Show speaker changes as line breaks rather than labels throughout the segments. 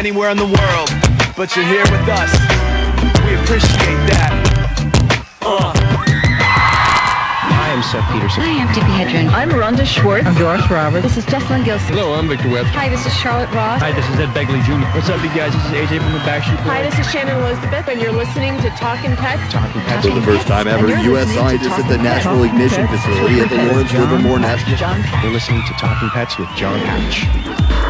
anywhere in the world, but you're here with us. We appreciate that. Uh.
I'm Seth Peterson.
I'm Tippi Hedren.
I'm Rhonda Schwartz.
I'm Doris Roberts.
This is Jessalyn Gilsig.
Hello, I'm Victor Webb.
Hi, this is Charlotte Ross.
Hi, this is Ed Begley Jr.
What's up, you guys? This is AJ from the Backstreet Boys.
Hi, this is Shannon Elizabeth, and you're listening to Talking Pets.
Talking Pets.
For the first time ever, U.S. scientists at the National Ignition Facility at the Lawrence Livermore National.
You're listening to Talking Pets with John Patch.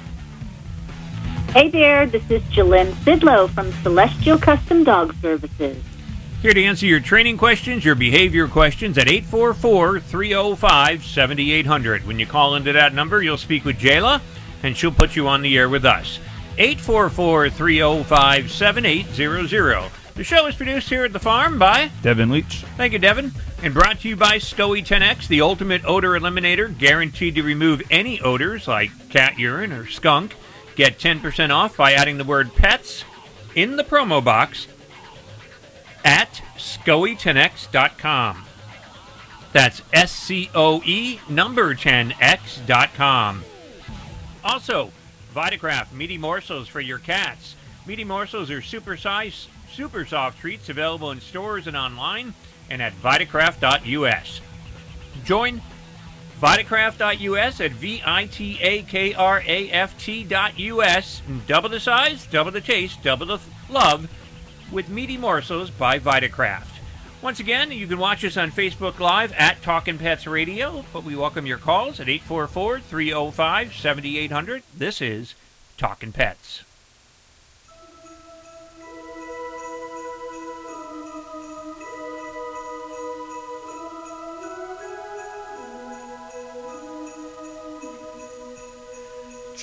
Hey there, this is Jalynn Sidlow from Celestial Custom Dog Services.
Here to answer your training questions, your behavior questions at 844 305 7800. When you call into that number, you'll speak with Jayla, and she'll put you on the air with us. 844 305 7800. The show is produced here at the farm by
Devin Leach.
Thank you, Devin. And brought to you by SCOE 10X, the ultimate odor eliminator, guaranteed to remove any odors like cat urine or skunk. Get 10% off by adding the word pets in the promo box at scoe10x.com. That's S C O E number 10x.com. Also, Vitakraft Meaty Morsels for your cats. Meaty Morsels are super size, super soft treats available in stores and online and at vitakraft.us. Join Vitakraft.us at V-I-T-A-K-R-A-F-T.us. Mm, double the size, double the taste, double the love with Meaty Morsels by Vitacraft. Once again, you can watch us on Facebook Live at Talkin' Pets Radio, but we welcome your calls at 844-305-7800. This is Talkin' Pets.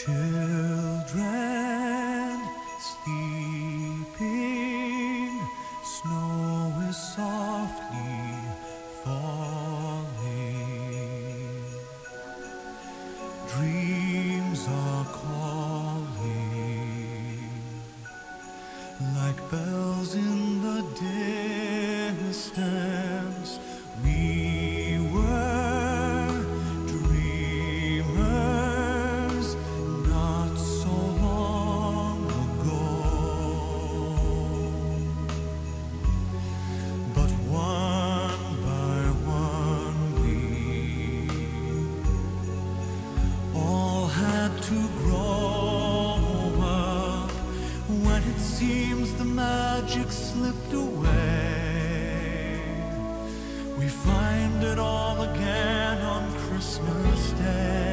Children magic slipped away. We find it all again on Christmas Day.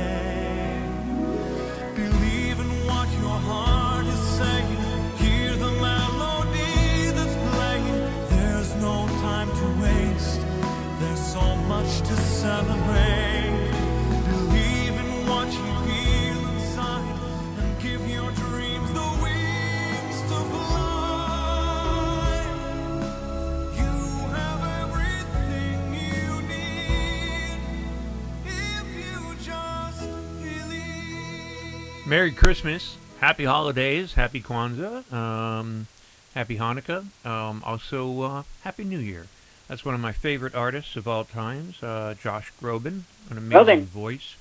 Merry Christmas, Happy Holidays, Happy Kwanzaa, um, Happy Hanukkah, um, also uh, Happy New Year. That's one of my favorite artists of all times, uh, Josh Groban, an amazing
Groban.
voice.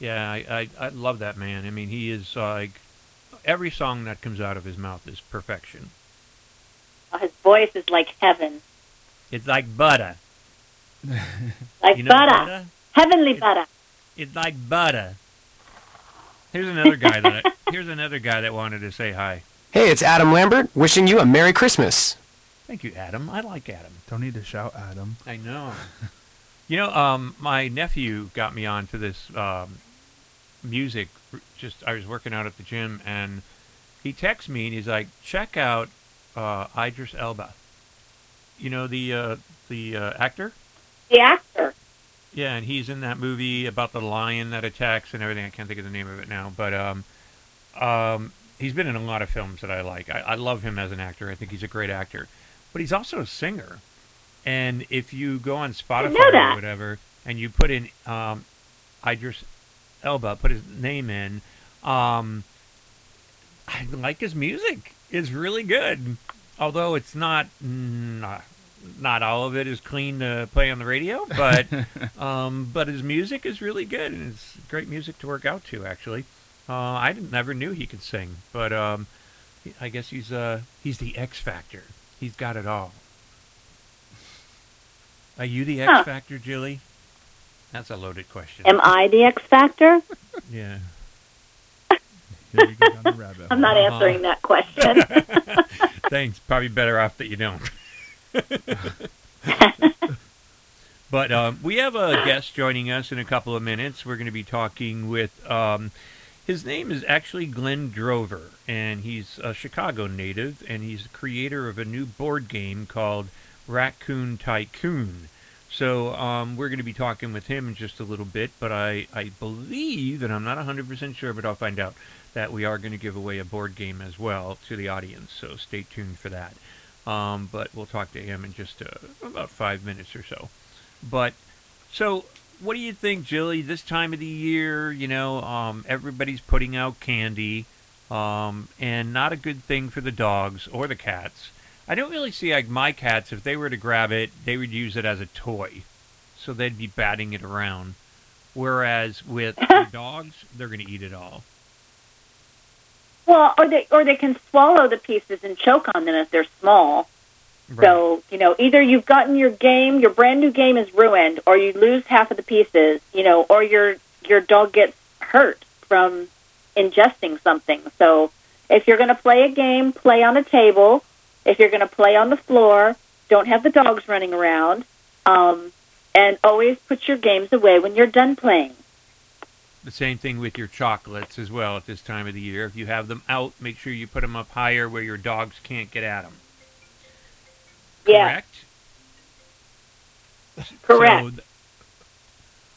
Yeah, I, I, I love that man. I mean, he is like every song that comes out of his mouth is perfection.
His voice is like heaven.
It's like butter.
Like
You know
butter.
butter?
Heavenly butter.
It's like butter. Here's another guy that here's another guy that wanted to say hi.
Hey, it's Adam Lambert wishing you a Merry Christmas.
Thank you, Adam. I like Adam.
Don't need to shout at him.
I know. you know, um, my nephew got me onto this um, music. Just I was working out at the gym, and he texts me, and he's like, "Check out uh, Idris Elba." You know the uh, the uh, actor.
The actor.
Yeah, and he's in that movie about the lion that attacks and everything. I can't think of the name of it now, but um, um, he's been in a lot of films that I like. I, I love him as an actor. I think he's a great actor. but he's also a singer. And if you go on Spotify or whatever, and you put in um, Idris Elba, put his name in, um, I like his music. It's really good, although it's not not, not all of it is clean to play on the radio, but um, but his music is really good, and it's great music to work out to. Actually, uh, I didn't, never knew he could sing, but um, I guess he's uh, he's the X Factor. He's got it all. Are you the X
Huh.
Factor, Julie? That's a loaded question.
Am I the X Factor?
yeah.
Here we go down the rabbit
I'm not
Uh-huh.
answering that question.
Thanks. Probably better off that you don't. but um, we have a guest joining us in a couple of minutes. We're going to be talking with. Um, his name is actually Glenn Drover, and he's a Chicago native, and he's the creator of a new board game called Raccoon Tycoon. So um, we're going to be talking with him in just a little bit, but I, I believe, and I'm not 100% sure, but I'll find out, that we are going to give away a board game as well to the audience. So stay tuned for that. Um, but we'll talk to him in just uh, about five minutes or so. But so, what do you think, Jilly? This time of the year, you know, um, everybody's putting out candy, um, and not a good thing for the dogs or the cats. I don't really see like my cats. If they were to grab it, they would use it as a toy, so they'd be batting it around. Whereas with the dogs, they're going to eat it all.
Well, or they or they can swallow the pieces and choke on them if they're small. So, you know, either you've gotten your game, your brand new game is ruined, or you lose half of the pieces, you know, or your your dog gets hurt from ingesting something. So, if you're going to play a game, play on a table. If you're going to play on the floor, don't have the dogs running around. Um, and always put your games away when you're done playing.
The same thing with your chocolates as well at this time of the year. If you have them out, make sure you put them up higher where your dogs can't get at them.
Yeah.
Correct?
Correct.
So th-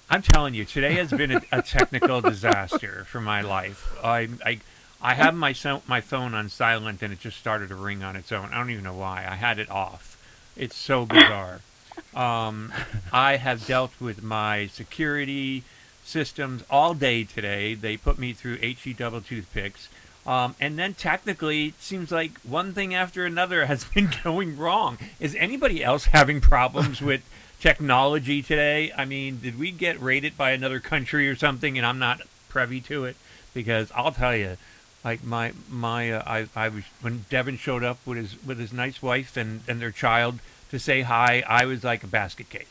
I'm telling you, today has been a, a technical disaster for my life. I, I, I have my so- my phone on silent and it just started to ring on its own. I don't even know why. I had it off. It's so bizarre. Um, I have dealt with my security systems all day today. They put me through HE double toothpicks. Um, and then technically, it seems like one thing after another has been going wrong. Is anybody else having problems with technology today? I mean, did we get raided by another country or something and I'm not privy to it? Because I'll tell you, like my my uh, I I was when Devin showed up with his with his nice wife and and their child to say hi, I was like a basket case.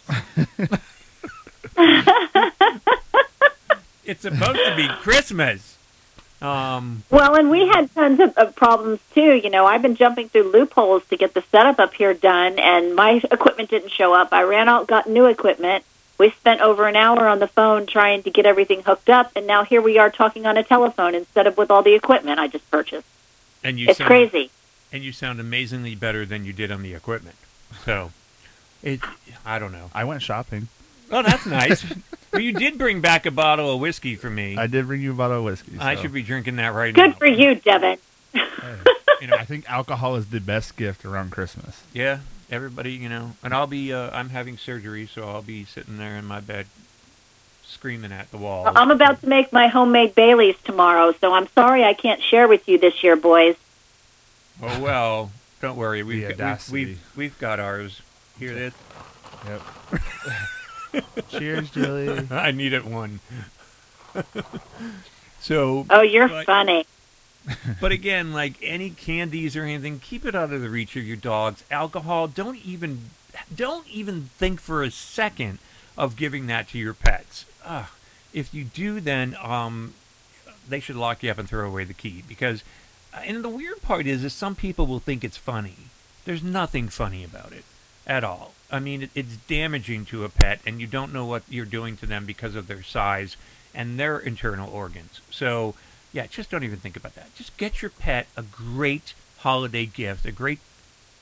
it's supposed to be Christmas. Um,
Well, and we had tons of, of problems too. You know, I've been jumping through loopholes to get the setup up here done, and my equipment didn't show up. I ran out, got new equipment. We spent over an hour on the phone trying to get everything hooked up, and now here we are talking on a telephone instead of with all the equipment I just purchased.
and you
It's
sound,
crazy.
and you sound amazingly better than you did on the equipment. So, it I don't know.
I went shopping.
Oh, that's nice. well, you did bring back a bottle of whiskey for me.
I did bring you a bottle of whiskey.
I
so-
should be drinking that right now.
Good for you, Devin.
You know,
I think alcohol is the best gift around Christmas.
Yeah, everybody, you know, and I'll be. Uh, I'm having surgery, so I'll be sitting there in my bed, screaming at the wall.
I'm about to make my homemade Baileys tomorrow, so I'm sorry I can't share with you this year, boys.
Oh well, don't worry. We've got, we've, we've we've got ours. Hear this?
Yep. Cheers, Julie.
I need it one. so,
Oh, you're
but-
funny.
but again, like any candies or anything, keep it out of the reach of your dogs. Alcohol, don't even don't even think for a second of giving that to your pets. Ugh. If you do, then um, they should lock you up and throw away the key because. And the weird part is, is some people will think it's funny. There's nothing funny about it at all. I mean, it, it's damaging to a pet, and you don't know what you're doing to them because of their size and their internal organs. So, yeah, just don't even think about that. Just get your pet a great holiday gift, a great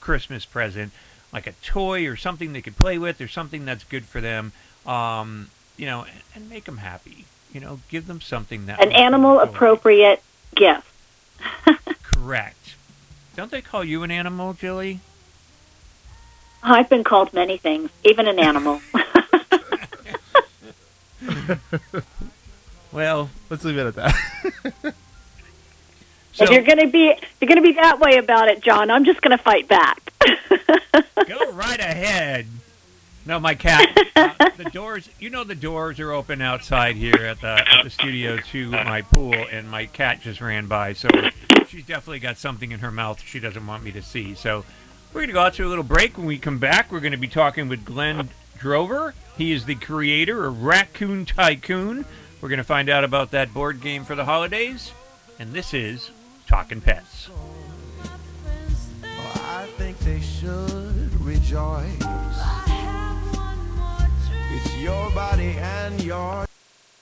Christmas present, like a toy or something they could play with, or something that's good for them. Um, you know, and, and make them happy. You know, give them something that
An animal appropriate gift.
Correct. Don't they call you an animal, Jilly?
I've been called many things, even an animal.
Well,
let's leave it at that.
if you're going to be if you're going to be that way about it, John, I'm just going to fight back.
Go right ahead. No, my cat. Uh, the doors. You know the doors are open outside here at the at the studio to my pool, and my cat just ran by. So she's definitely got something in her mouth she doesn't want me to see. So we're going to go out to a little break. When we come back, we're going to be talking with Glenn Drover. He is the creator of Raccoon Tycoon. We're going to find out about that board game for the holidays. And this is Talking Pets.
I think they should rejoice. It's your body and your.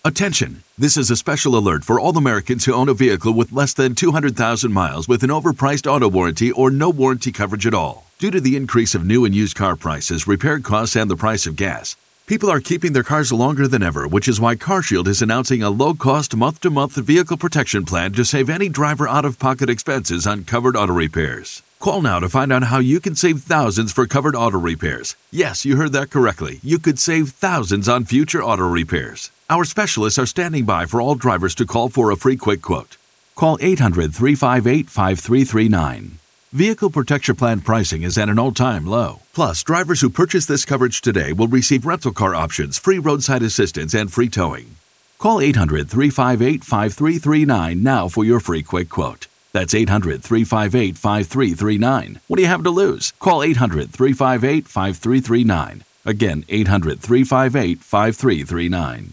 Attention! This is a special alert for all Americans who own a vehicle with less than 200,000 miles with an overpriced auto warranty or no warranty coverage at all. Due to the increase of new and used car prices, repair costs, and the price of gas, people are keeping their cars longer than ever, which is why CarShield is announcing a low cost month to month vehicle protection plan to save any driver out of pocket expenses on covered auto repairs. Call now to find out how you can save thousands for covered auto repairs. Yes, you heard that correctly. You could save thousands on future auto repairs. Our specialists are standing by for all drivers to call for a free quick quote. Call 800 358 5339. Vehicle Protection Plan pricing is at an all time low. Plus, drivers who purchase this coverage today will receive rental car options, free roadside assistance, and free towing. Call 800 358 5339 now for your free quick quote. That's 800 358 5339. What do you have to lose? Call 800 358 5339. Again, 800 358 5339.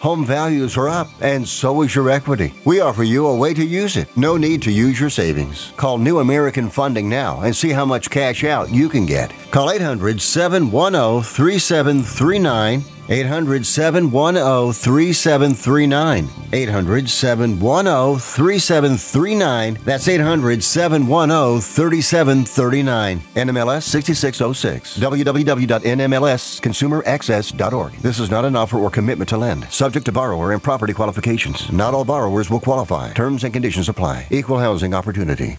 Home values are up, and so is your equity. We offer you a way to use it. No need to use your savings. Call New American Funding now and see how much cash out you can get. Call 800 710 3739. 800 710 3739. 800 710 3739. That's 800 710 3739. NMLS 6606. www.nmlsconsumeraccess.org. This is not an offer or commitment to lend. Subject to borrower and property qualifications. Not all borrowers will qualify. Terms and conditions apply. Equal housing opportunity.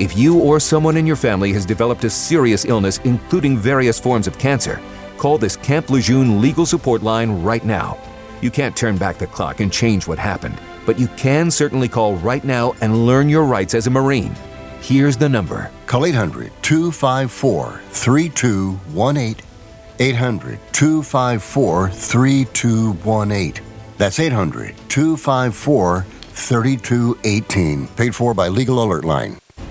If you or someone in your family has developed a serious illness, including various forms of cancer, call this Camp Lejeune legal support line right now. You can't turn back the clock and change what happened, but you can certainly call right now and learn your rights as a Marine. Here's the number
Call 800 254 3218. 800 254 3218. That's 800 254 3218. Paid for by Legal Alert Line.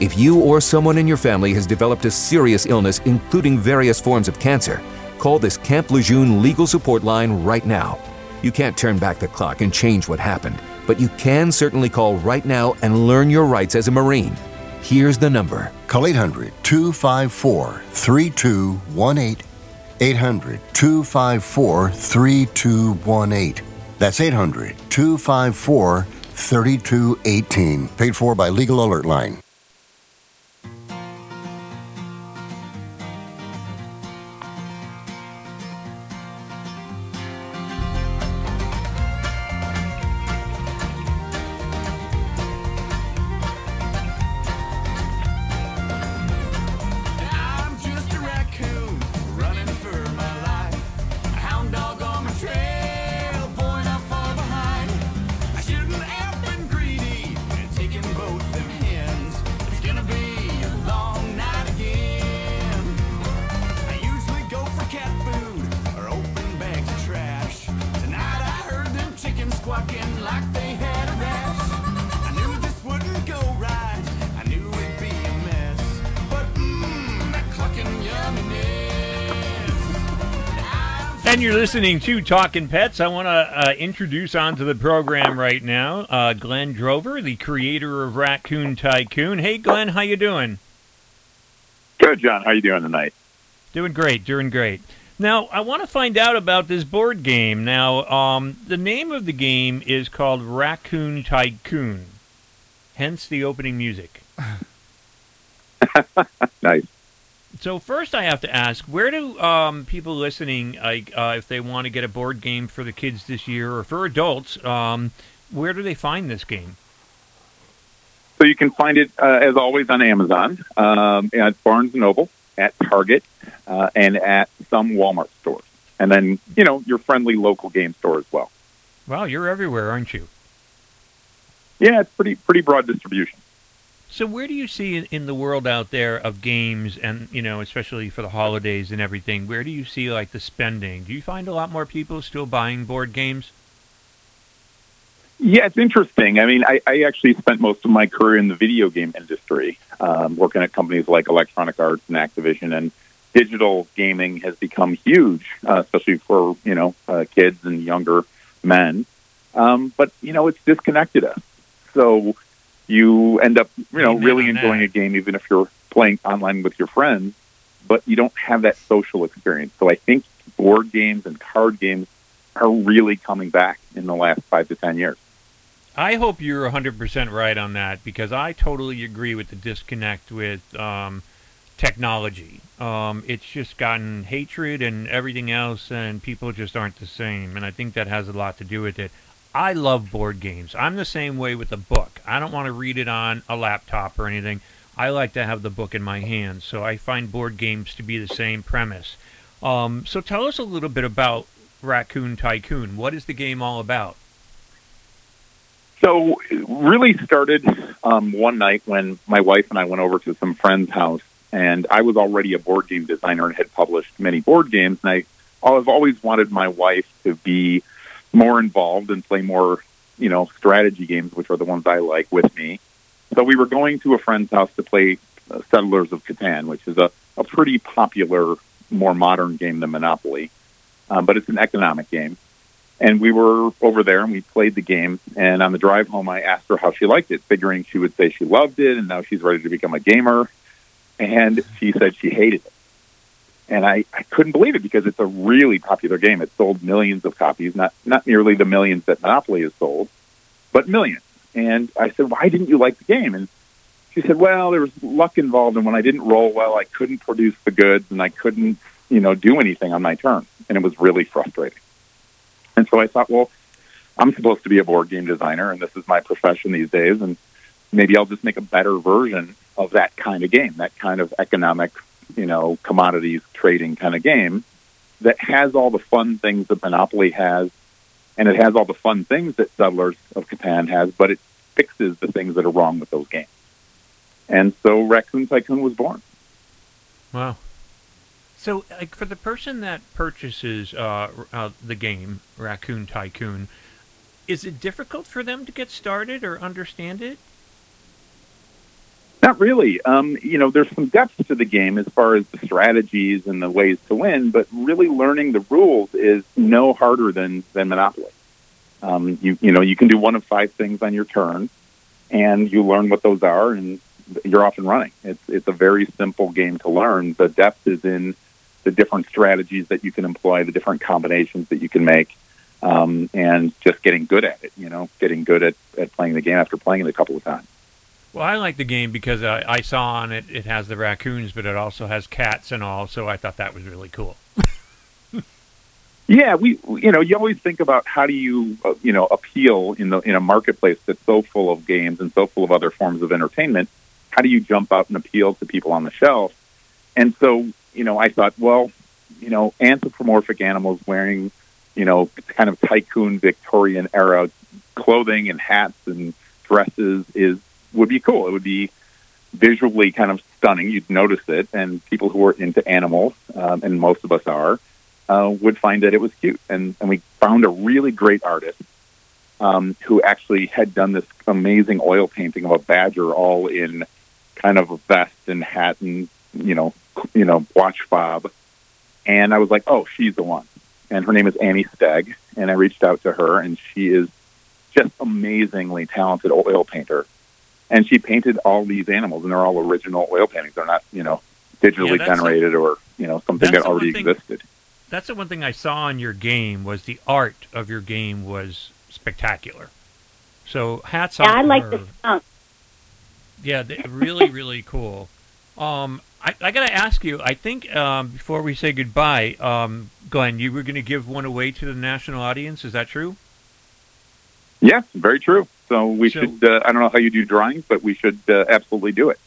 If you or someone in your family has developed a serious illness, including various forms of cancer, call this Camp Lejeune legal support line right now. You can't turn back the clock and change what happened, but you can certainly call right now and learn your rights as a Marine. Here's the number
Call 800 254 3218. 800 254 3218. That's 800 254 3218. Paid for by Legal Alert Line.
You're listening to Talking Pets. I want to uh, introduce onto the program right now uh, Glenn Drover, the creator of Raccoon Tycoon. Hey, Glenn, how you doing?
Good, John. How you doing tonight?
Doing great, doing great. Now, I want to find out about this board game. Now, um, the name of the game is called Raccoon Tycoon, hence the opening music.
nice.
So first, I have to ask: Where do um, people listening, like, uh, if they want to get a board game for the kids this year or for adults, um, where do they find this game?
So you can find it, uh, as always, on Amazon, um, at Barnes and Noble, at Target, uh, and at some Walmart stores, and then you know your friendly local game store as well.
Wow, you're everywhere, aren't you?
Yeah, it's pretty pretty broad distribution.
So where do you see in, in the world out there of games and you know especially for the holidays and everything where do you see like the spending do you find a lot more people still buying board games
Yeah, it's interesting. I mean, I, I actually spent most of my career in the video game industry, um, working at companies like Electronic Arts and Activision, and digital gaming has become huge, uh, especially for you know uh, kids and younger men. Um, but you know, it's disconnected us. So you end up, you know,
Amen
really enjoying
that.
a game, even if you're playing online with your friends, but you don't have that social experience. So I think board games and card games are really coming back in the last five to ten years.
I hope you're 100% right on that because I totally agree with the disconnect with um, technology. Um, it's just gotten hatred and everything else, and people just aren't the same. And I think that has a lot to do with it. I love board games. I'm the same way with a book. I don't want to read it on a laptop or anything. I like to have the book in my hands. So I find board games to be the same premise. Um, so tell us a little bit about Raccoon Tycoon. What is the game all about?
So it really started um, one night when my wife and I went over to some friend's house, and I was already a board game designer and had published many board games. And I, I've always wanted my wife to be more involved and play more, you know, strategy games, which are the ones I like, with me. So we were going to a friend's house to play uh, Settlers of Catan, which is a, a pretty popular, more modern game than Monopoly, um, but it's an economic game. And we were over there and we played the game. And on the drive home, I asked her how she liked it, figuring she would say she loved it and now she's ready to become a gamer. And she said she hated it. And I, I couldn't believe it because it's a really popular game. It sold millions of copies, not, not nearly the millions that Monopoly has sold, but millions. And I said, why didn't you like the game? And she said, well, there was luck involved. And when I didn't roll well, I couldn't produce the goods and I couldn't, you know, do anything on my turn. And it was really frustrating. And so I thought, well, I'm supposed to be a board game designer, and this is my profession these days, and maybe I'll just make a better version of that kind of game, that kind of economic, you know, commodities trading kind of game that has all the fun things that Monopoly has, and it has all the fun things that Settlers of Catan has, but it fixes the things that are wrong with those games. And so Raccoon Tycoon was born.
Wow. So, like, for the person that purchases uh, uh, the game Raccoon Tycoon, is it difficult for them to get started or understand it?
Not really. Um, you know, there's some depth to the game as far as the strategies and the ways to win, but really learning the rules is no harder than than Monopoly. Um, you you know, you can do one of five things on your turn, and you learn what those are, and you're off and running. It's it's a very simple game to learn. The depth is in the different strategies that you can employ, the different combinations that you can make, um, and just getting good at it. You know, getting good at, at playing the game after playing it a couple of times.
Well, I like the game because I, I saw on it it has the raccoons, but it also has cats and all, so I thought that was really cool.
Yeah, we you know you always think about how do you uh, you know appeal in the in a marketplace that's so full of games and so full of other forms of entertainment. How do you jump out and appeal to people on the shelf? And so you know I thought, well, you know, anthropomorphic animals wearing you know kind of tycoon Victorian era clothing and hats and dresses is would be cool. It would be visually kind of stunning. You'd notice it, and people who are into animals, um, and most of us are, uh, would find that it was cute. And, and we found a really great artist um, who actually had done this amazing oil painting of a badger, all in kind of a vest and hat and you know you know watch fob. And I was like, oh, she's the one. and her name is Annie Stagg. And I reached out to her, and she is just amazingly talented oil painter. And she painted all these animals, and they're all original oil paintings. They're not, you know, digitally
Yeah, that's
generated or you know something that already
thing-
existed.
That's the one thing I saw in your game was the art of your game was spectacular. So hats off.
Yeah, I like
her.
the skunk.
Yeah, really, really cool. Um, I, I got to ask you. I think um, before we say goodbye, um, Glenn, you were going to give one away to the national audience. Is that true?
Yeah, very true. So we
So-
should. Uh, I don't know how you do drawings, but we should uh, absolutely do it.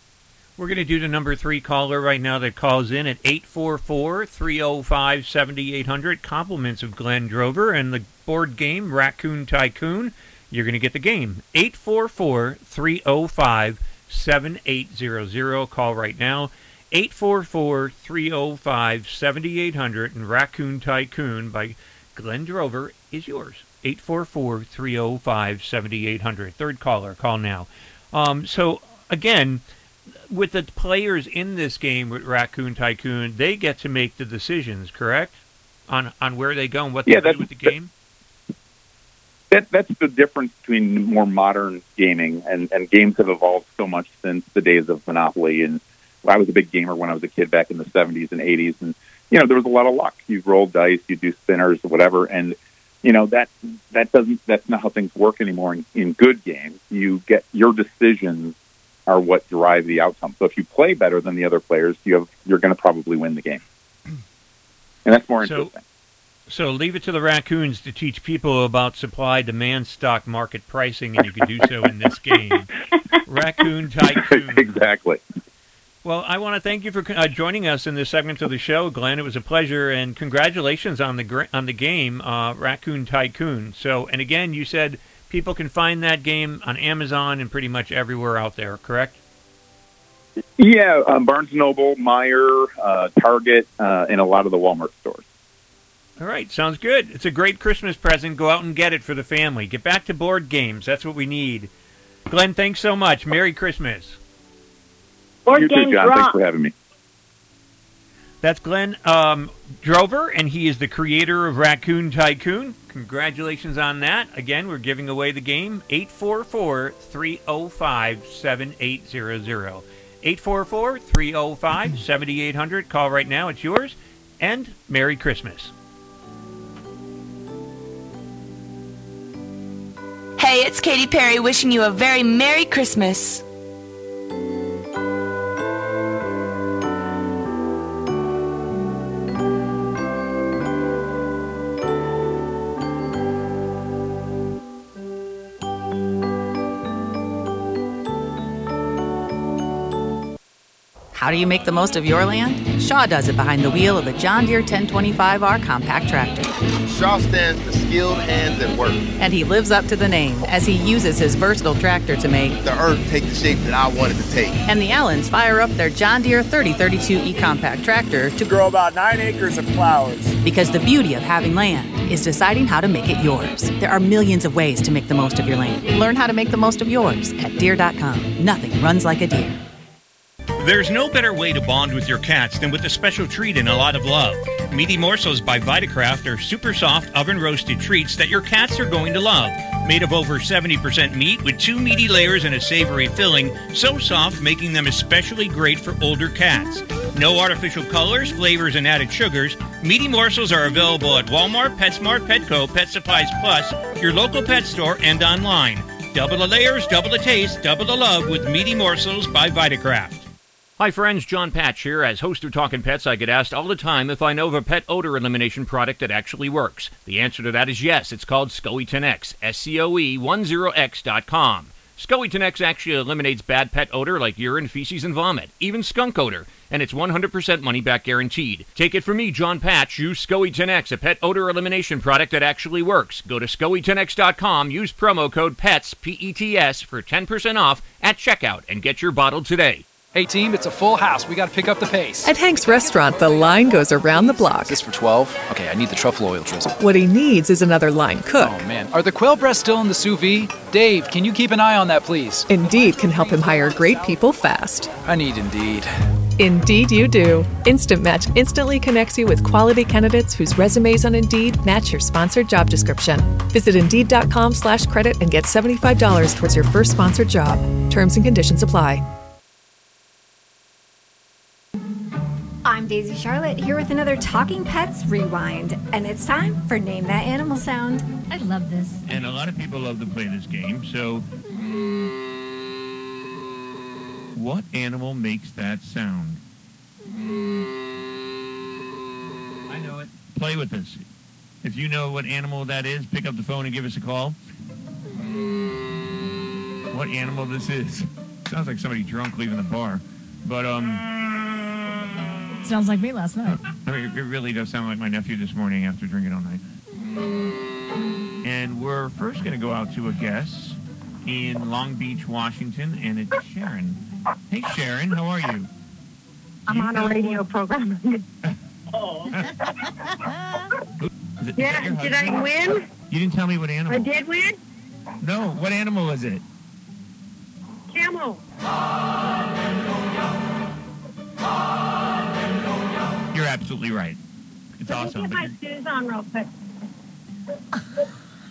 We're going to do the number three caller right now that calls in at 844 305 7800. Compliments of Glenn Drover and the board game Raccoon Tycoon. You're going to get the game. 844 305 7800. Call right now. 844 305 7800. And Raccoon Tycoon by Glenn Drover is yours. 844 305 7800. Third caller, call now. Um, so, again, with the players in this game with Raccoon Tycoon, they get to make the decisions, correct? On on where they go and what
Yeah,
they do with the game.
That that's the difference between more modern gaming and and games have evolved so much since the days of Monopoly. And I was a big gamer when I was a kid back in the '70s and '80s, and you know there was a lot of luck. You roll dice, you do spinners, whatever, and you know that that doesn't that's not how things work anymore in, in good games. You get your decisions are what drive the outcome. So if you play better than the other players, you have you're going to probably win the game, and that's more
So-
interesting.
So leave it to the raccoons to teach people about supply, demand, stock market pricing, and you can do so in this game. Raccoon Tycoon.
exactly.
Well, I want to thank you for uh, joining us in this segment of the show, Glenn. It was a pleasure, and congratulations on the gr- on the game, uh, Raccoon Tycoon. So, and again, you said people can find that game on Amazon and pretty much everywhere out there, correct?
Yeah, um, Barnes Noble, Meijer, uh, Target, uh, and a lot of the Walmart stores.
All right, sounds good. It's a great Christmas present. Go out and get it for the family. Get back to board games. That's what we need. Glenn, thanks so much. Merry Christmas.
Board
you too, John.
rock.
Thanks for having me.
That's Glenn um, Drover, and he is the creator of Raccoon Tycoon. Congratulations on that. Again, we're giving away the game 844 305 7800. 844 305 7800. Call right now. It's yours. And Merry Christmas.
Hey, it's Katy Perry wishing you a very Merry Christmas.
How do you make the most of your land? Shaw does it behind the wheel of a John Deere 1025R compact tractor.
Shaw stands for skilled hands at work.
And he lives up to the name as he uses his versatile tractor to make
The earth take the shape that I wanted to take.
and the Allens fire up their John Deere 3032E compact tractor to grow about nine acres of flowers. Because the beauty of having land is deciding how to make it yours. There are millions of ways to make the most of your land. Learn how to make the most of yours at Deere.com. Nothing runs like a Deere.
There's no better way to bond with your cats than with a special treat and a lot of love. Meaty Morsels by Vitakraft are super soft oven roasted treats that your cats are going to love. Made of over 70% meat with two meaty layers and a savory filling, so soft making them especially great for older cats. No artificial colors, flavors, and added sugars. Meaty morsels are available at Walmart, PetSmart, Petco, Pet Supplies Plus, your local pet store, and online. Double the layers, double the taste, double the love with Meaty Morsels by Vitakraft. Hi, friends. John Patch here. As host of Talking Pets, I get asked all the time if I know of a pet odor elimination product that actually works. The answer to that is yes. It's called SCOE 10X, S-C-O-E 10X.com. SCOE 10X actually eliminates bad pet odor like urine, feces, and vomit, even skunk odor, and it's 100% money back guaranteed. Take it from me, John Patch. Use SCOE 10X, a pet odor elimination product that actually works. Go to SCOE10X.com, use promo code PETS, P-E-T-S, for 10% off at checkout, and get your bottle today.
Hey team, it's a full house. We got to pick up the pace.
At Hank's restaurant, the line goes around the block.
This for 12? Okay, I need the truffle oil drizzle.
What he needs is another line cook.
Oh man, are the quail breasts still in the sous vide? Dave, can you keep an eye on that, please?
Indeed can help him hire great people fast.
I need Indeed.
Indeed, you do. Instant Match instantly connects you with quality candidates whose resumes on Indeed match your sponsored job description. Visit Indeed.com slash credit and get $75 towards your first sponsored job. Terms and conditions apply.
Daisy Charlotte here with another Talking Pets Rewind, and it's time for Name That Animal Sound.
I love this.
And a lot of people love to play this game, so. What animal makes that sound? I know it. Play with us. If you know what animal that is, pick up the phone and give us a call. What animal this is? Sounds like somebody drunk leaving the bar. But, um.
Sounds like me last night.
I mean, it really does sound like my nephew this morning after drinking all night. And we're first going to go out to a guest in Long Beach, Washington, and it's Sharon. Hey, Sharon, how are you?
I'm on a radio program.
oh.
yeah, did I win?
You didn't tell me what animal.
I did win?
No, what animal is it?
Camel.
Absolutely right. It's
Let
awesome.
me get my shoes on real quick.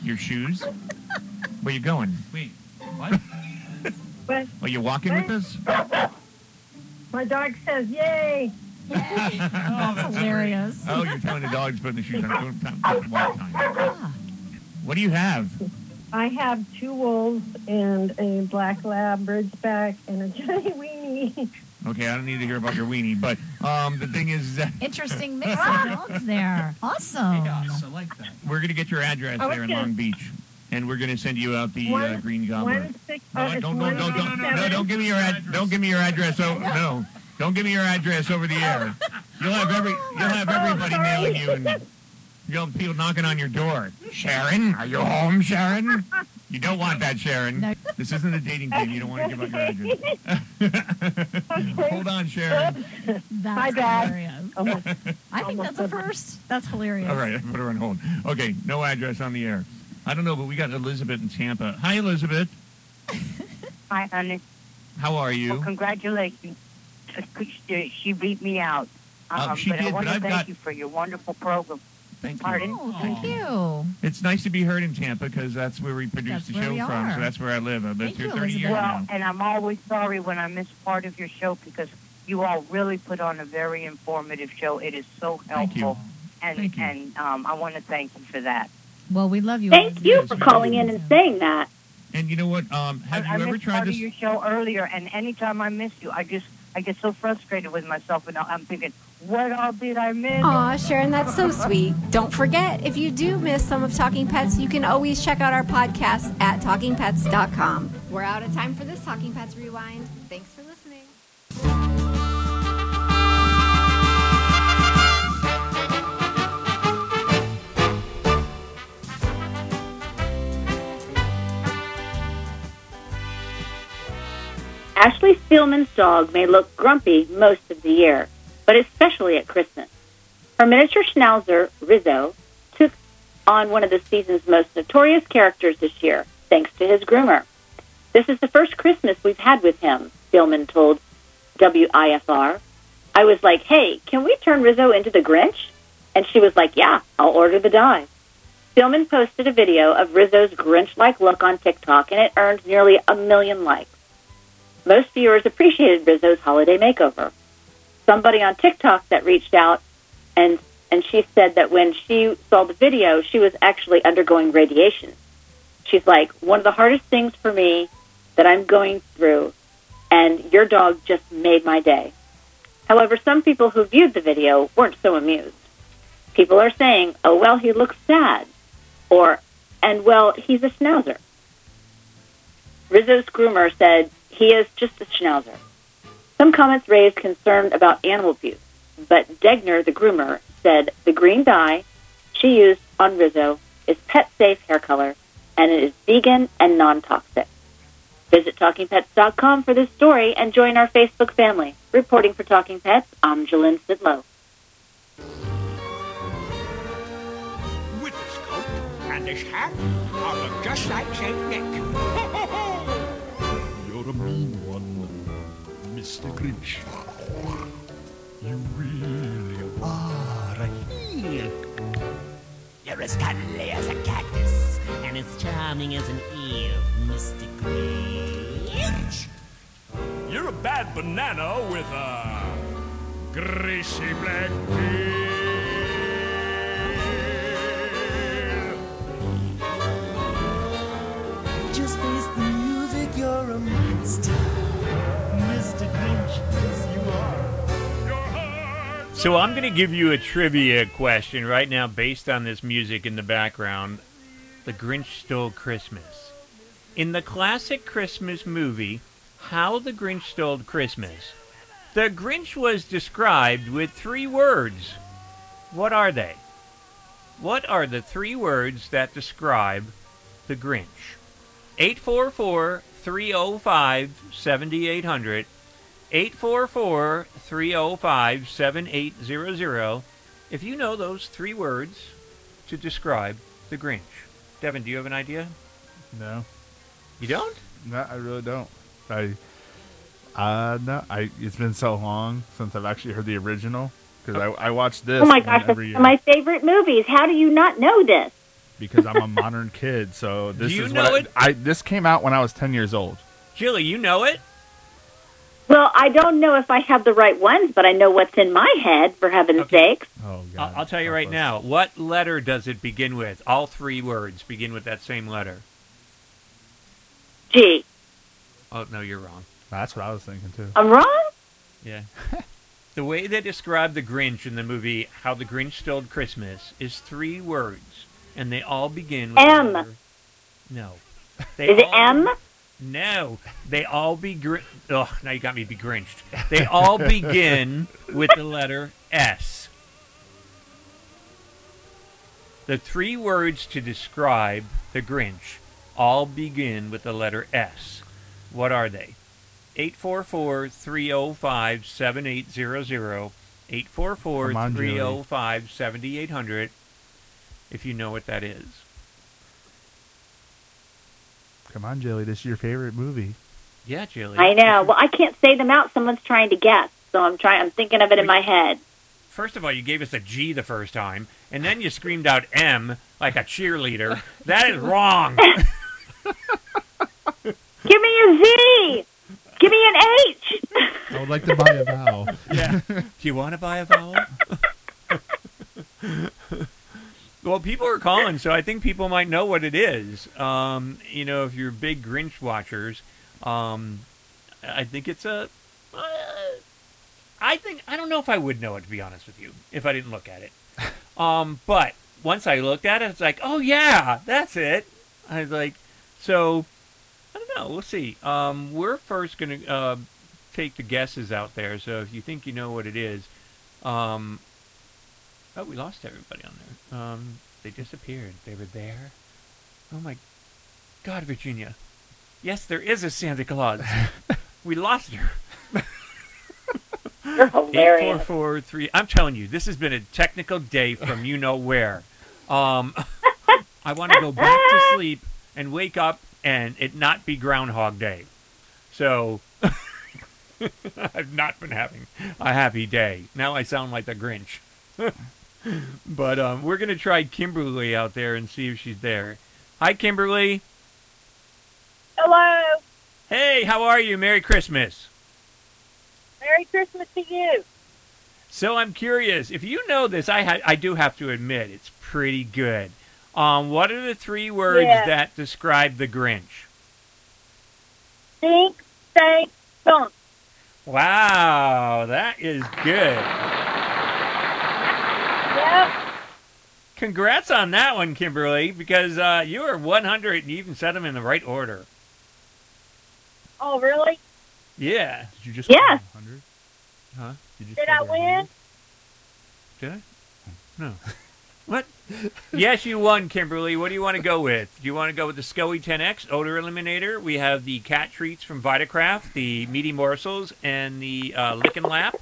Your shoes? Where you going? Wait, what?
What?
Are you walking with us?
My dog says, yay.
oh, that's
hilarious.
Oh, you're telling the dogs putting the shoes on. Don't time, don't walk time. Ah. What do you have?
I have two wolves and a black lab ridgeback and a Johnny weenie.
Okay, I don't need to hear about your weenie, but um, the thing is, that
Interesting mix of dogs there. Awesome.
I like that. We're gonna get your address
I
there in
gonna-
Long Beach, and we're gonna send you out the uh,
One-
green gobbler.
one six-
No,
uh,
don't,
it's
don't,
one
don't, don't,
six
no,
seven.
don't give me your ad, don't give me your address. Oh, no, don't give me your address over the air. You'll have every, you'll have everybody mailing you, and you'll have people knocking on your door. Sharon, are you home, Sharon? You don't want that, Sharon. This isn't a dating game. You don't want to give out your address. Hold on, Sharon.
That's
My bad.
hilarious.
Almost-
I think that's a first. That's hilarious.
All right, I put her on hold. Okay, no address on the air. I don't know, but we got Elizabeth in Tampa. Hi, Elizabeth.
Hi, honey.
How are you?
Well, congratulations. She she beat me out.
Um,
Um,
she
but
did,
I
but
want to
I've
thank
got-
you for your wonderful program.
Thank you.
Pardon?
Oh, thank you.
It's nice to be heard in Tampa because that's where we produce
That's
the
where
show
we
from.
are.
So that's where I live. I've lived
Thank
here
you,
30
Elizabeth.
years
Well,
now.
and I'm always sorry when I miss part of your show because you all really put on a very informative show. It is so
Thank you.
helpful. And, and um, I want to thank you for that.
Well, we love you.
Thank you for calling in and saying that.
And you know what? Um, have
I,
you
I
ever
missed
tried
part
this?
of your show earlier, and anytime I miss you, I just I get so frustrated with myself, and I'm thinking, what all did I miss?
Aw, Sharon, that's so sweet. Don't forget, if you do miss some of Talking Pets, you can always check out our podcast at talkingpets.com. We're out of time for this Talking Pets Rewind. Thanks for listening.
Ashley Spielman's dog may look grumpy most of the year, but especially at Christmas. Her miniature schnauzer, Rizzo, took on one of the season's most notorious characters this year, thanks to his groomer. This is the first Christmas we've had with him, Spielman told WIFR. I was like, hey, can we turn Rizzo into the Grinch? And she was like, yeah, I'll order the dye. Spielman posted a video of Rizzo's Grinch-like look on TikTok, and it earned nearly a million likes. Most viewers appreciated Rizzo's holiday makeover. Somebody on TikTok that reached out and and she said that when she saw the video, she was actually undergoing radiation. She's like, one of the hardest things for me that I'm going through, and your dog just made my day. However, some people who viewed the video weren't so amused. People are saying, oh, well, he looks sad, or, and well, he's a schnauzer. Rizzo's groomer said, he is just a schnauzer. Some comments raised concern about animal abuse, but Degner, the groomer, said the green dye she used on Rizzo is pet safe hair color and it is vegan and non toxic. Visit TalkingPets.com for this story and join our Facebook family. Reporting for Talking Pets, I'm Jalyn Sidlow.
With coat and this hat, look just like Saint Nick.
You're a mean one, Mr. Grinch.
You really are a heel.
You're as cuddly as a cactus and as charming as an eel, Mr. Grinch.
You're a bad banana with a greasy black peel.
Just face the music, you're a
So I'm going to give you a trivia question right now based on this music in the background. The Grinch Stole Christmas. In the classic Christmas movie, How the Grinch Stole Christmas, the Grinch was described with three words. What are they? What are the three words that describe the Grinch? 844 305 7800. 844 305 7800. If you know those three words to describe the Grinch. Devin, do you have an idea?
No.
You don't?
No, I really don't. I, uh, no, I. It's been so long since I've actually heard the original because I, I watched this.
Oh my gosh, that's
every year
one of my favorite movies. How do you not know this?
Because I'm a modern kid. So this
you
is
know
what
it?
I, I. This came out when I was ten years old.
Julie, you know it?
Well, I don't know if I have the right ones, but I know what's in my head, for heaven's sakes.
Oh,
I'll, I'll tell you right now. What letter does it begin with? All three words begin with that same letter.
G.
Oh, no, you're wrong.
That's what I was thinking too.
I'm wrong?
Yeah. the way they describe the Grinch in the movie How the Grinch Stole Christmas is three words, and they all begin with
M.
letter- No. They
Is it
all-
M?
No. They all be gr- Oh, now you got me begrinched. They all begin with the letter S. The three words to describe the Grinch all begin with the letter S. What are they? 844 305 7800. 844
Come on, Julie.
305 7800. If you know what that is.
Come on, Jelly. This is your favorite movie.
Yeah, Jilly.
I know. Well, I can't say them out. Someone's trying to guess, so I'm trying. I'm thinking of it in my head.
First of all, you gave us a G the first time, and then you screamed out M like a cheerleader. That is wrong.
Give me a Z. Give me an H.
I would like to buy a vowel.
yeah. Do you want to buy a vowel? Well, people are calling, so I think people might know what it is. Um, you know, if you're big Grinch watchers, um, I think it's a. Uh, I think I don't know if I would know it to be honest with you if I didn't look at it. Um, but once I looked at it, it's like, oh yeah, that's it. I was like, so I don't know. We'll see. Um, we're first gonna uh, take the guesses out there. So if you think you know what it is, um, oh, we lost everybody on there. Um, they disappeared. They were there. Oh my God, Virginia. Yes, there is a Santa Claus. we lost her.
You're hilarious.
four three. I'm telling you, this has been a technical day from you know where. Um, I want to go back to sleep and wake up and it not be Groundhog Day. So I've not been having a happy day. Now I sound like the Grinch. but um, we're gonna try Kimberly out there and see if she's there. Hi, Kimberly.
Hello.
Hey, how are you? Merry Christmas.
Merry Christmas to you.
So I'm curious if you know this. I ha- I do have to admit it's pretty good. Um, what are the three words
Yeah.
that describe the Grinch?
Stink, stank, skunk.
Wow, that is good.
Yep.
Congrats on that one, Kimberly, because uh, you were 100 and you even said them in the right order.
Oh, really?
Yeah.
Did you just
Yes.
call 100?
Huh?
Did, you
Did I
her
win?
Did I? No. What? yes, you won, Kimberly. What do you want to go with? Do you want to go with the SCOE 10X odor eliminator? We have the cat treats from Vitakraft, the meaty morsels, and the uh, lick and lap.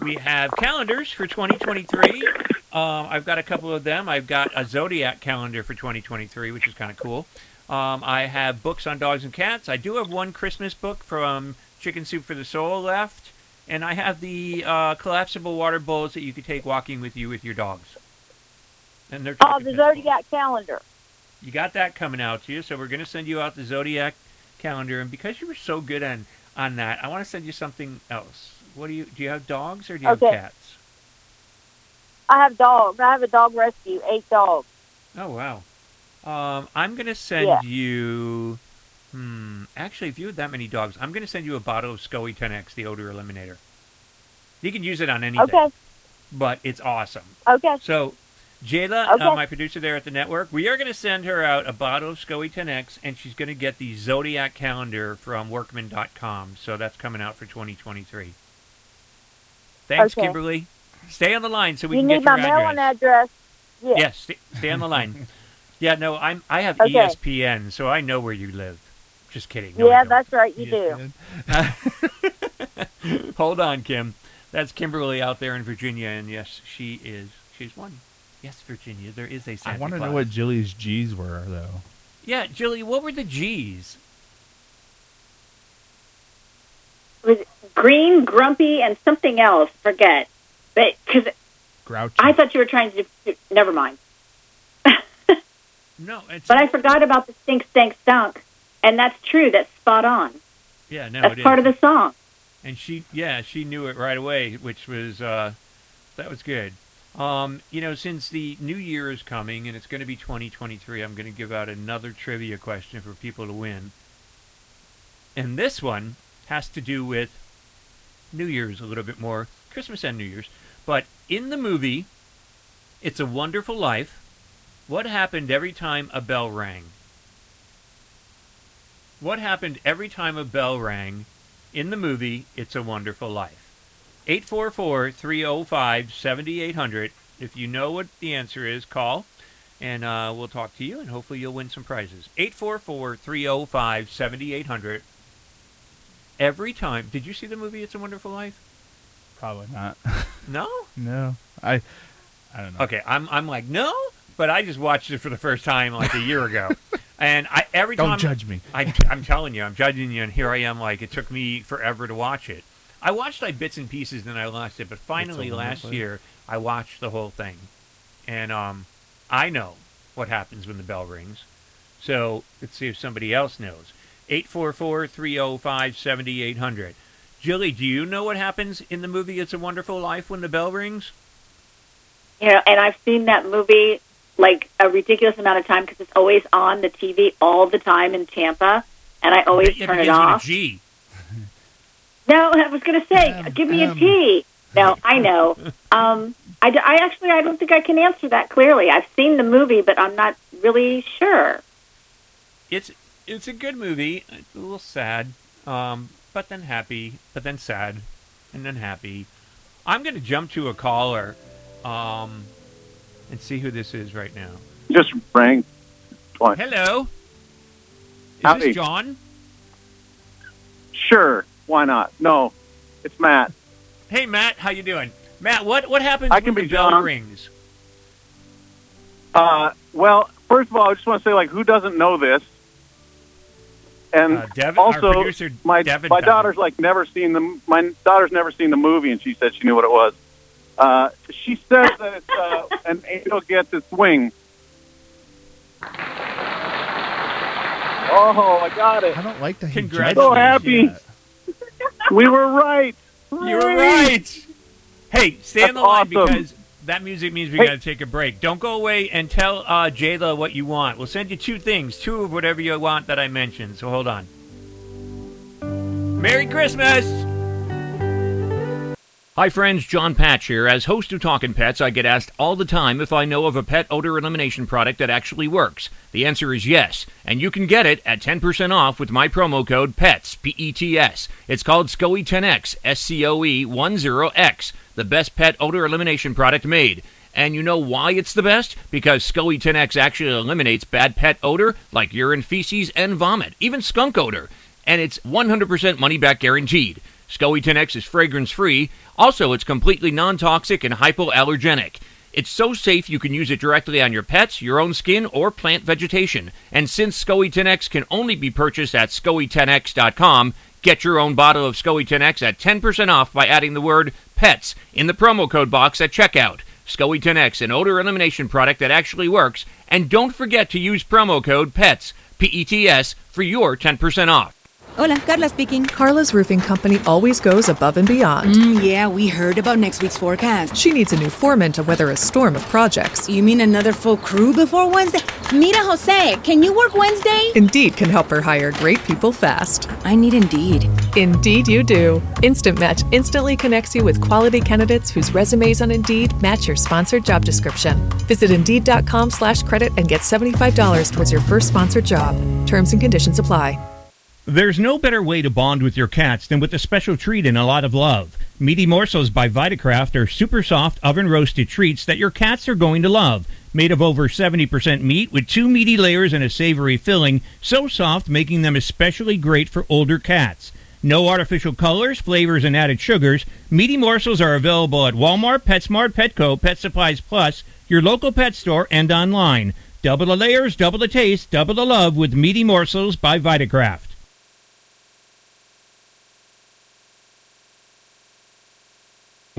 We have calendars for 2023. Um, I've got a couple of them. I've got a Zodiac calendar for 2023, which is kind of cool. Um, I have books on dogs and cats. I do have one Christmas book from Chicken Soup for the Soul left. And I have the uh, collapsible water bowls that you could take walking with you with your dogs. And they're
Oh, the Zodiac calendar.
you got that coming out to you, so we're going to send you out the Zodiac calendar. And because you were so good on on that, I want to send you something else. What do you do? You have dogs or do you
Okay.
have cats?
I have dogs. I have a dog rescue, eight dogs.
Oh wow. Um, I'm going to send
Yeah.
you. Hmm. Actually, if you had that many dogs, I'm going to send you a bottle of SCOE 10X, the odor eliminator. You can use it on anything.
Okay.
But it's awesome.
Okay.
So, Jayla,
Okay.
uh, my producer there at the network, we are going to send her out a bottle of SCOE 10X, and she's going to get the Zodiac calendar from Workman.com. So that's coming out for 2023. Thanks,
Okay.
Kimberly. Stay on the line so we
you
can
need
get
my
your
mailing
address.
address. Yeah.
Yes, stay, stay on the line. yeah, no, I'm. I have
Okay.
ESPN, so I know where you live. Just kidding. No,
yeah, that's right. You do.
Hold on, Kim. That's Kimberly out there in Virginia, and yes, she is. She's one. Yes, Virginia. There is a Santa
I want to know what Jilly's G's were, though.
Yeah, Jilly, what were the G's?
was green, grumpy, and something else. Forget, but because
Grouchy.
I thought you were trying to. Never mind.
No, it's
But I forgot about the stink, stank, stunk, and that's true. That's spot on.
yeah, no,
that's part
is.
of the song.
and she yeah she knew it right away which was uh that was good um you know since the new year is coming and it's going to be 2023 i'm going to give out another trivia question for people to win and this one has to do with new year's a little bit more christmas and new year's but in the movie it's a wonderful life what happened every time a bell rang what happened every time a bell rang in the movie It's a Wonderful Life. 844 305 7800. If you know what the answer is, call and uh, we'll talk to you and hopefully you'll win some prizes. 844 305 7800. Every time. Did you see the movie It's a Wonderful Life?
Probably not.
No?
no, I, I don't know.
Okay, I'm I'm like no, but I just watched it for the first time like a year ago, and I every
Don't
time
judge me.
I, I'm telling you, I'm judging you, and here I am. Like it took me forever to watch it. I watched like bits and pieces, then I lost it. But finally, last year, I watched the whole thing, and um, I know what happens when the bell rings. So let's see if somebody else knows. 844-305-7800. Jilly, do you know what happens in the movie It's a Wonderful Life when the bell rings?
You know, and I've seen that movie like a ridiculous amount of time because it's always on the TV all the time in Tampa, and I always
Yeah,
turn it
begins with a
off.
G.
No, I was going to say, give me a T. No, I know. Um, I, d- I actually, I don't think I can answer that clearly. I've seen the movie, but I'm not really sure.
it's it's a good movie. It's a little sad, um, but then happy, but then sad, and then happy. I'm going to jump to a caller, um, and see who this is right now.
Just rang twice.
Hello, is
Howdy.
this John?
Sure, why not? No, it's Matt.
Hey Matt, how you doing? Matt, what what happens
I
when
can
the
be
bell
John.
rings?
Uh, well, first of all, I just want to say, like, who doesn't know this? And
Uh, Devin- our
also,
producer
my
Devin
my
doesn't.
daughter's like never seen the my daughter's never seen the movie, and she said she knew what it was. Uh, she says that it's uh, an angel gets its wing. Oh, I got it!
I don't like that. he
Congratulations.
So happy. we were right.
You were right. Hey, stay on
That's
the line
awesome.
because that music means we
Hey.
got to take a break. Don't go away and tell uh, Jayla what you want. We'll send you two things, two of whatever you want that I mentioned. So hold on. Merry Christmas! Hi, friends. John Patch here. As host of Talking Pets, I get asked all the time if I know of a pet odor elimination product that actually works. The answer is yes, and you can get it at 10% off with my promo code PETS, P E T S. It's called SCOE 10X, S C O E 10X, the best pet odor elimination product made. And you know why it's the best? Because SCOE 10X actually eliminates bad pet odor like urine, feces, and vomit, even skunk odor. And it's 100% money back guaranteed. SCOE 10X is fragrance free. Also, it's completely non toxic and hypoallergenic. It's so safe you can use it directly on your pets, your own skin, or plant vegetation. And since SCOE 10X can only be purchased at SCOE10X.com, Get your own bottle of SCOE 10X at 10% off by adding the word PETS in the promo code box at checkout. SCOE 10X, an odor elimination product that actually works. And don't forget to use promo code PETS, P E T S, for your 10% off.
Hola, Carla speaking.
Carla's roofing company always goes above and beyond.
Mm, yeah, we heard about next week's forecast.
She needs a new foreman to weather a storm of projects.
You mean another full crew before Wednesday? Mira, Jose, can you work Wednesday?
Indeed can help her hire great people fast.
I need Indeed.
Indeed, you do. Instant Match instantly connects you with quality candidates whose resumes on Indeed match your sponsored job description. Visit Indeed.com slash credit and get $75 towards your first sponsored job. Terms and conditions apply.
There's no better way to bond with your cats than with a special treat and a lot of love. Meaty Morsels by Vitakraft are super soft oven roasted treats that your cats are going to love. Made of over 70% meat with two meaty layers and a savory filling, so soft making them especially great for older cats. No artificial colors, flavors, and added sugars. Meaty morsels are available at Walmart, PetSmart, Petco, Pet Supplies Plus, your local pet store, and online. Double the layers, double the taste, double the love with Meaty Morsels by Vitakraft.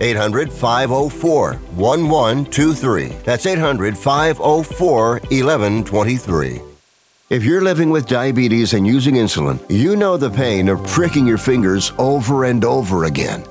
800 504 1123. That's 800 504 1123. If you're living with diabetes and using insulin, you know the pain of pricking your fingers over and over again.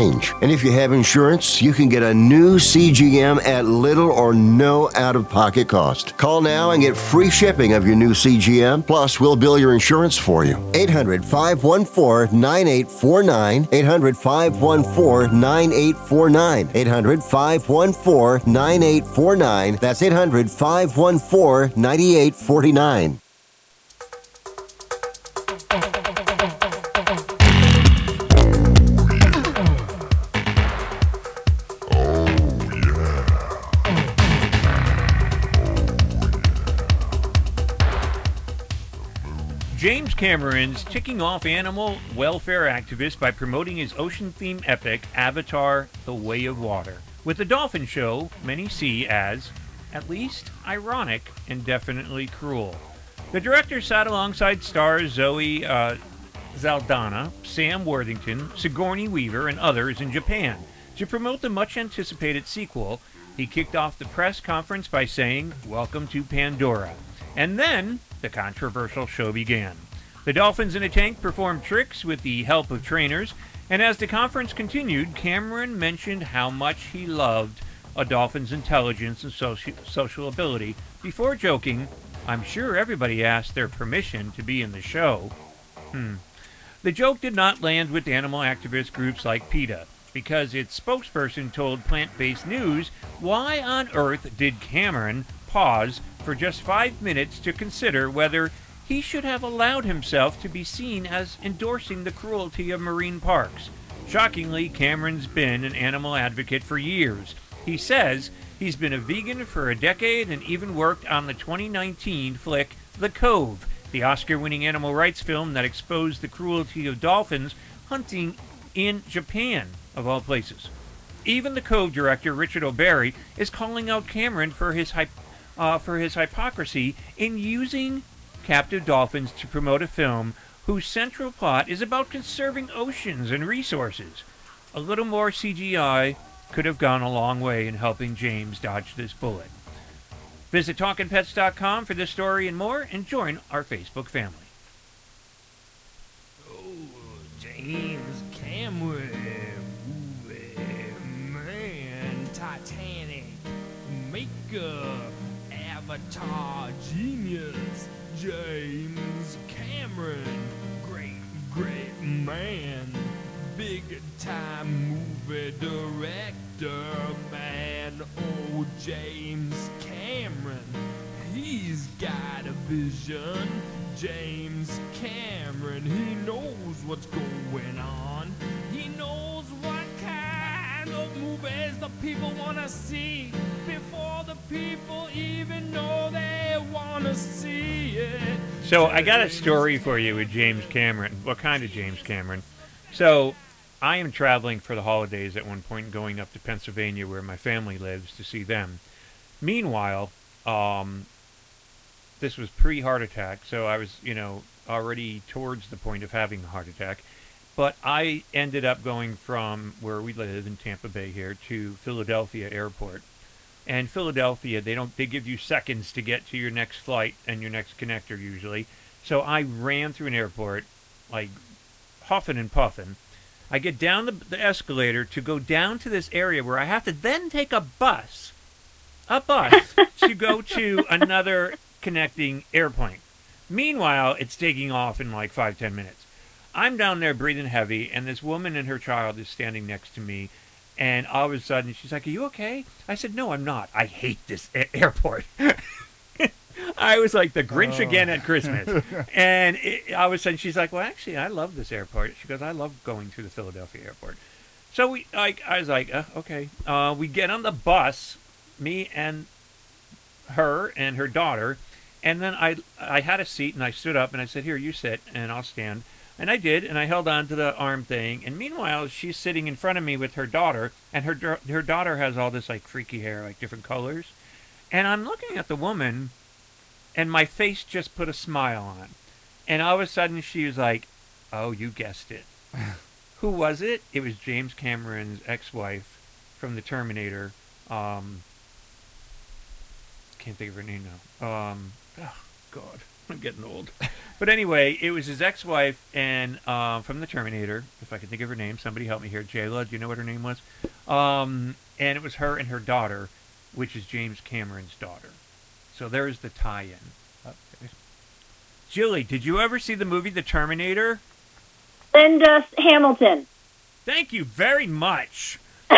And if you have insurance, you can get a new CGM at little or no out of pocket cost. Call now and get free shipping of your new CGM. Plus, we'll bill your insurance for you. 800 514 9849. 800 514 9849. 800 514 9849. That's 800 514 9849.
Cameron's ticking off animal welfare activist by promoting his ocean themed epic Avatar The Way of Water. With the dolphin show, many see as, at least, ironic and definitely cruel. The director sat alongside stars Zoe uh, Zaldana, Sam Worthington, Sigourney Weaver, and others in Japan to promote the much anticipated sequel He kicked off the press conference by saying, Welcome to Pandora. And then the controversial show began. The dolphins in a tank performed tricks with the help of trainers, and as the conference continued, Cameron mentioned how much he loved a dolphin's intelligence and soci- social ability before joking, I'm sure everybody asked their permission to be in the show. Hmm. The joke did not land with animal activist groups like PETA, because its spokesperson told Plant Based News why on earth did Cameron pause for just five minutes to consider whether he should have allowed himself to be seen as endorsing the cruelty of marine parks. Shockingly, Cameron's been an animal advocate for years. He says he's been a vegan for a decade and even worked on the 2019 flick The Cove, the Oscar winning animal rights film that exposed the cruelty of dolphins hunting in Japan, of all places. Even the Cove director, Richard O'Barry, is calling out Cameron for his, uh, for his hypocrisy in using captive dolphins to promote a film whose central plot is about conserving oceans and resources. A little more CGI could have gone a long way in helping James dodge this bullet. Visit TalkingPets.com for this story and more, and join our Facebook family.
Oh, James Cameron, man, Titanic, makeup, Avatar genius, James Cameron, great, great man, big time movie director, man, oh, James Cameron, he's got a vision. James Cameron, he knows what's going on. Of movies the people want to see before the people even know they want to see it.
So I got a story for you with James Cameron. What kind of James Cameron? So I am traveling for the holidays at one point, going up to Pennsylvania where my family lives to see them. Meanwhile, um, this was pre-heart attack, so I was, you know, already towards the point of having a heart attack. But I ended up going from where we live in Tampa Bay here to Philadelphia Airport. And Philadelphia, they don't they give you seconds to get to your next flight and your next connector usually. So I ran through an airport like huffing and puffing. I get down the, the escalator to go down to this area where I have to then take a bus, a bus to go to another connecting airplane. Meanwhile, it's taking off in like five, ten minutes. I'm down there breathing heavy, and this woman and her child is standing next to me. And all of a sudden, she's like, Are you okay? I said, No, I'm not. I hate this a- airport. I was like the Grinch
Oh.
again at Christmas. and it, all of a sudden, she's like, Well, actually, I love this airport. She goes, I love going through the Philadelphia airport. So we, like, I was like, uh, Okay. Uh, we get on the bus, me and her and her daughter. And then I, I had a seat and I stood up and I said, Here, you sit and I'll stand. And I did, and I held on to the arm thing. And meanwhile, she's sitting in front of me with her daughter, and her her daughter has all this like freaky hair, like different colors. And I'm looking at the woman, and my face just put a smile on. And all of a sudden, she was like, "Oh, you guessed it. Who was it? It was James Cameron's ex-wife from the Terminator. Um, can't think of her name now. Um, oh God, I'm getting old. But anyway, it was his ex-wife and uh, from the Terminator. If I can think of her name, somebody help me here. Jayla, do you know what her name was? Um, and it was her and her daughter, which is James Cameron's daughter. So there's the tie-in. up there. Julie, did you ever see the movie The Terminator?
Linda Hamilton.
Thank you very much.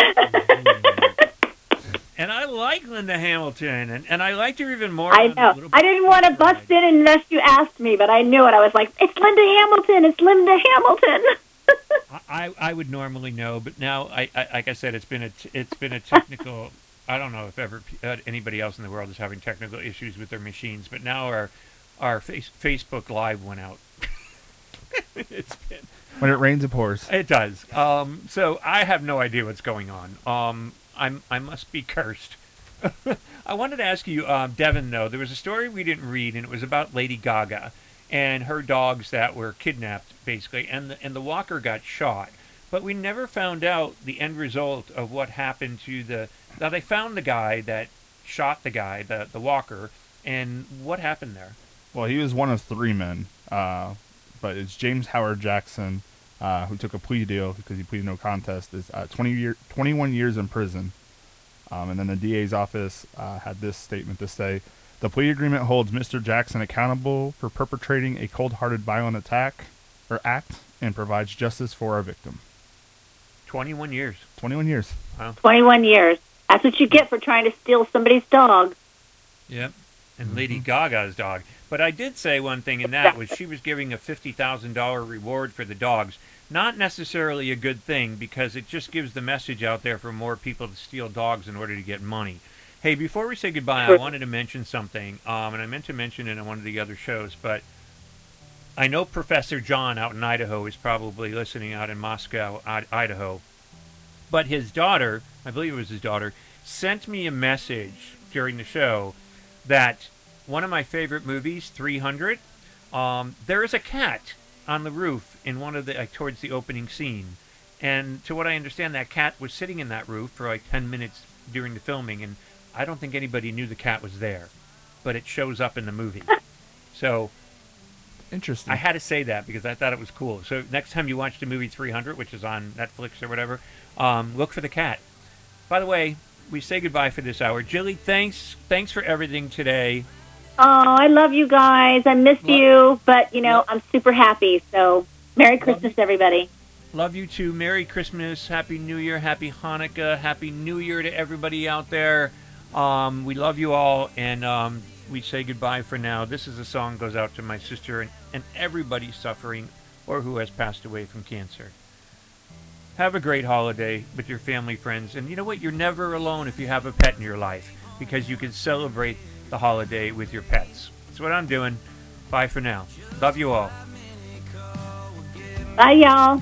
and I like Linda Hamilton, and, and I liked her even more.
I know. I didn't want to bust in unless you asked me, but I knew it. I was like, it's Linda Hamilton. It's Linda Hamilton.
I, I would normally know, but now, I, I like I said, it's been a t- it's been a technical. I don't know if ever uh, anybody else in the world is having technical issues with their machines, but now our our face, Facebook Live went out. it's been
When it rains, it pours.
it does. Um, so I have no idea what's going on. Um, I'm I must be cursed. I wanted to ask you, um, Devin. Though there was a story we didn't read, and it was about Lady Gaga and her dogs that were kidnapped, basically, and the, and the walker got shot. but we never found out the end result of what happened to the. Now they found the guy that shot the guy, the the walker, and what happened there?
Well, he was one of three men, uh, but it's James Howard Jackson uh, who took a plea deal because he pleaded no contest. Is uh, 20 year, 21 years in prison. Um, and then the DA's office uh, had this statement to say the plea agreement holds Mr. Jackson accountable for perpetrating a cold hearted violent attack or act and provides justice for our victim.
21 years.
21 years.
Wow.
21 years. That's what you get for trying to steal somebody's dog.
Yep. And Lady Gaga's dog. But I did say one thing in that was she was giving a $50,000 reward for the dogs. Not necessarily a good thing because it just gives the message out there for more people to steal dogs in order to get money. Hey, before we say goodbye, I wanted to mention something, um, and I meant to mention it in one of the other shows, but I know Professor John out in Idaho is probably listening out in Moscow, I- Idaho. But his daughter, I believe it was his daughter, sent me a message during the show that one of my favorite movies, 300, um, there is a cat on the roof in one of the like, towards the opening scene, and to what I understand, that cat was sitting in that roof for like 10 minutes during the filming, and I don't think anybody knew the cat was there, but it shows up in the movie. So
Interesting.
I had to say that because I thought it was cool. So next time you watch the movie 300, which is on Netflix or whatever, um, look for the cat. By the way, we say goodbye for this hour. Jilly, thanks, thanks for everything today.
Oh, I love you guys. I miss you, but you know, I'm super happy. So, Merry Christmas, everybody.
Love you too. Merry Christmas, Happy New Year, Happy Hanukkah, Happy New Year to everybody out there. Um, we love you all, and um, we say goodbye for now. This is a song goes out to my sister and, and everybody suffering or who has passed away from cancer. Have a great holiday with your family, friends, and you know what? You're never alone if you have a pet in your life because you can celebrate the holiday with your pets. That's what I'm doing. Bye for now. Love you all.
Bye, y'all.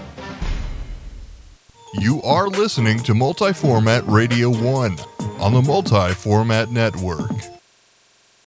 You are listening to Multi Format Radio 1 on the Multi Format Network.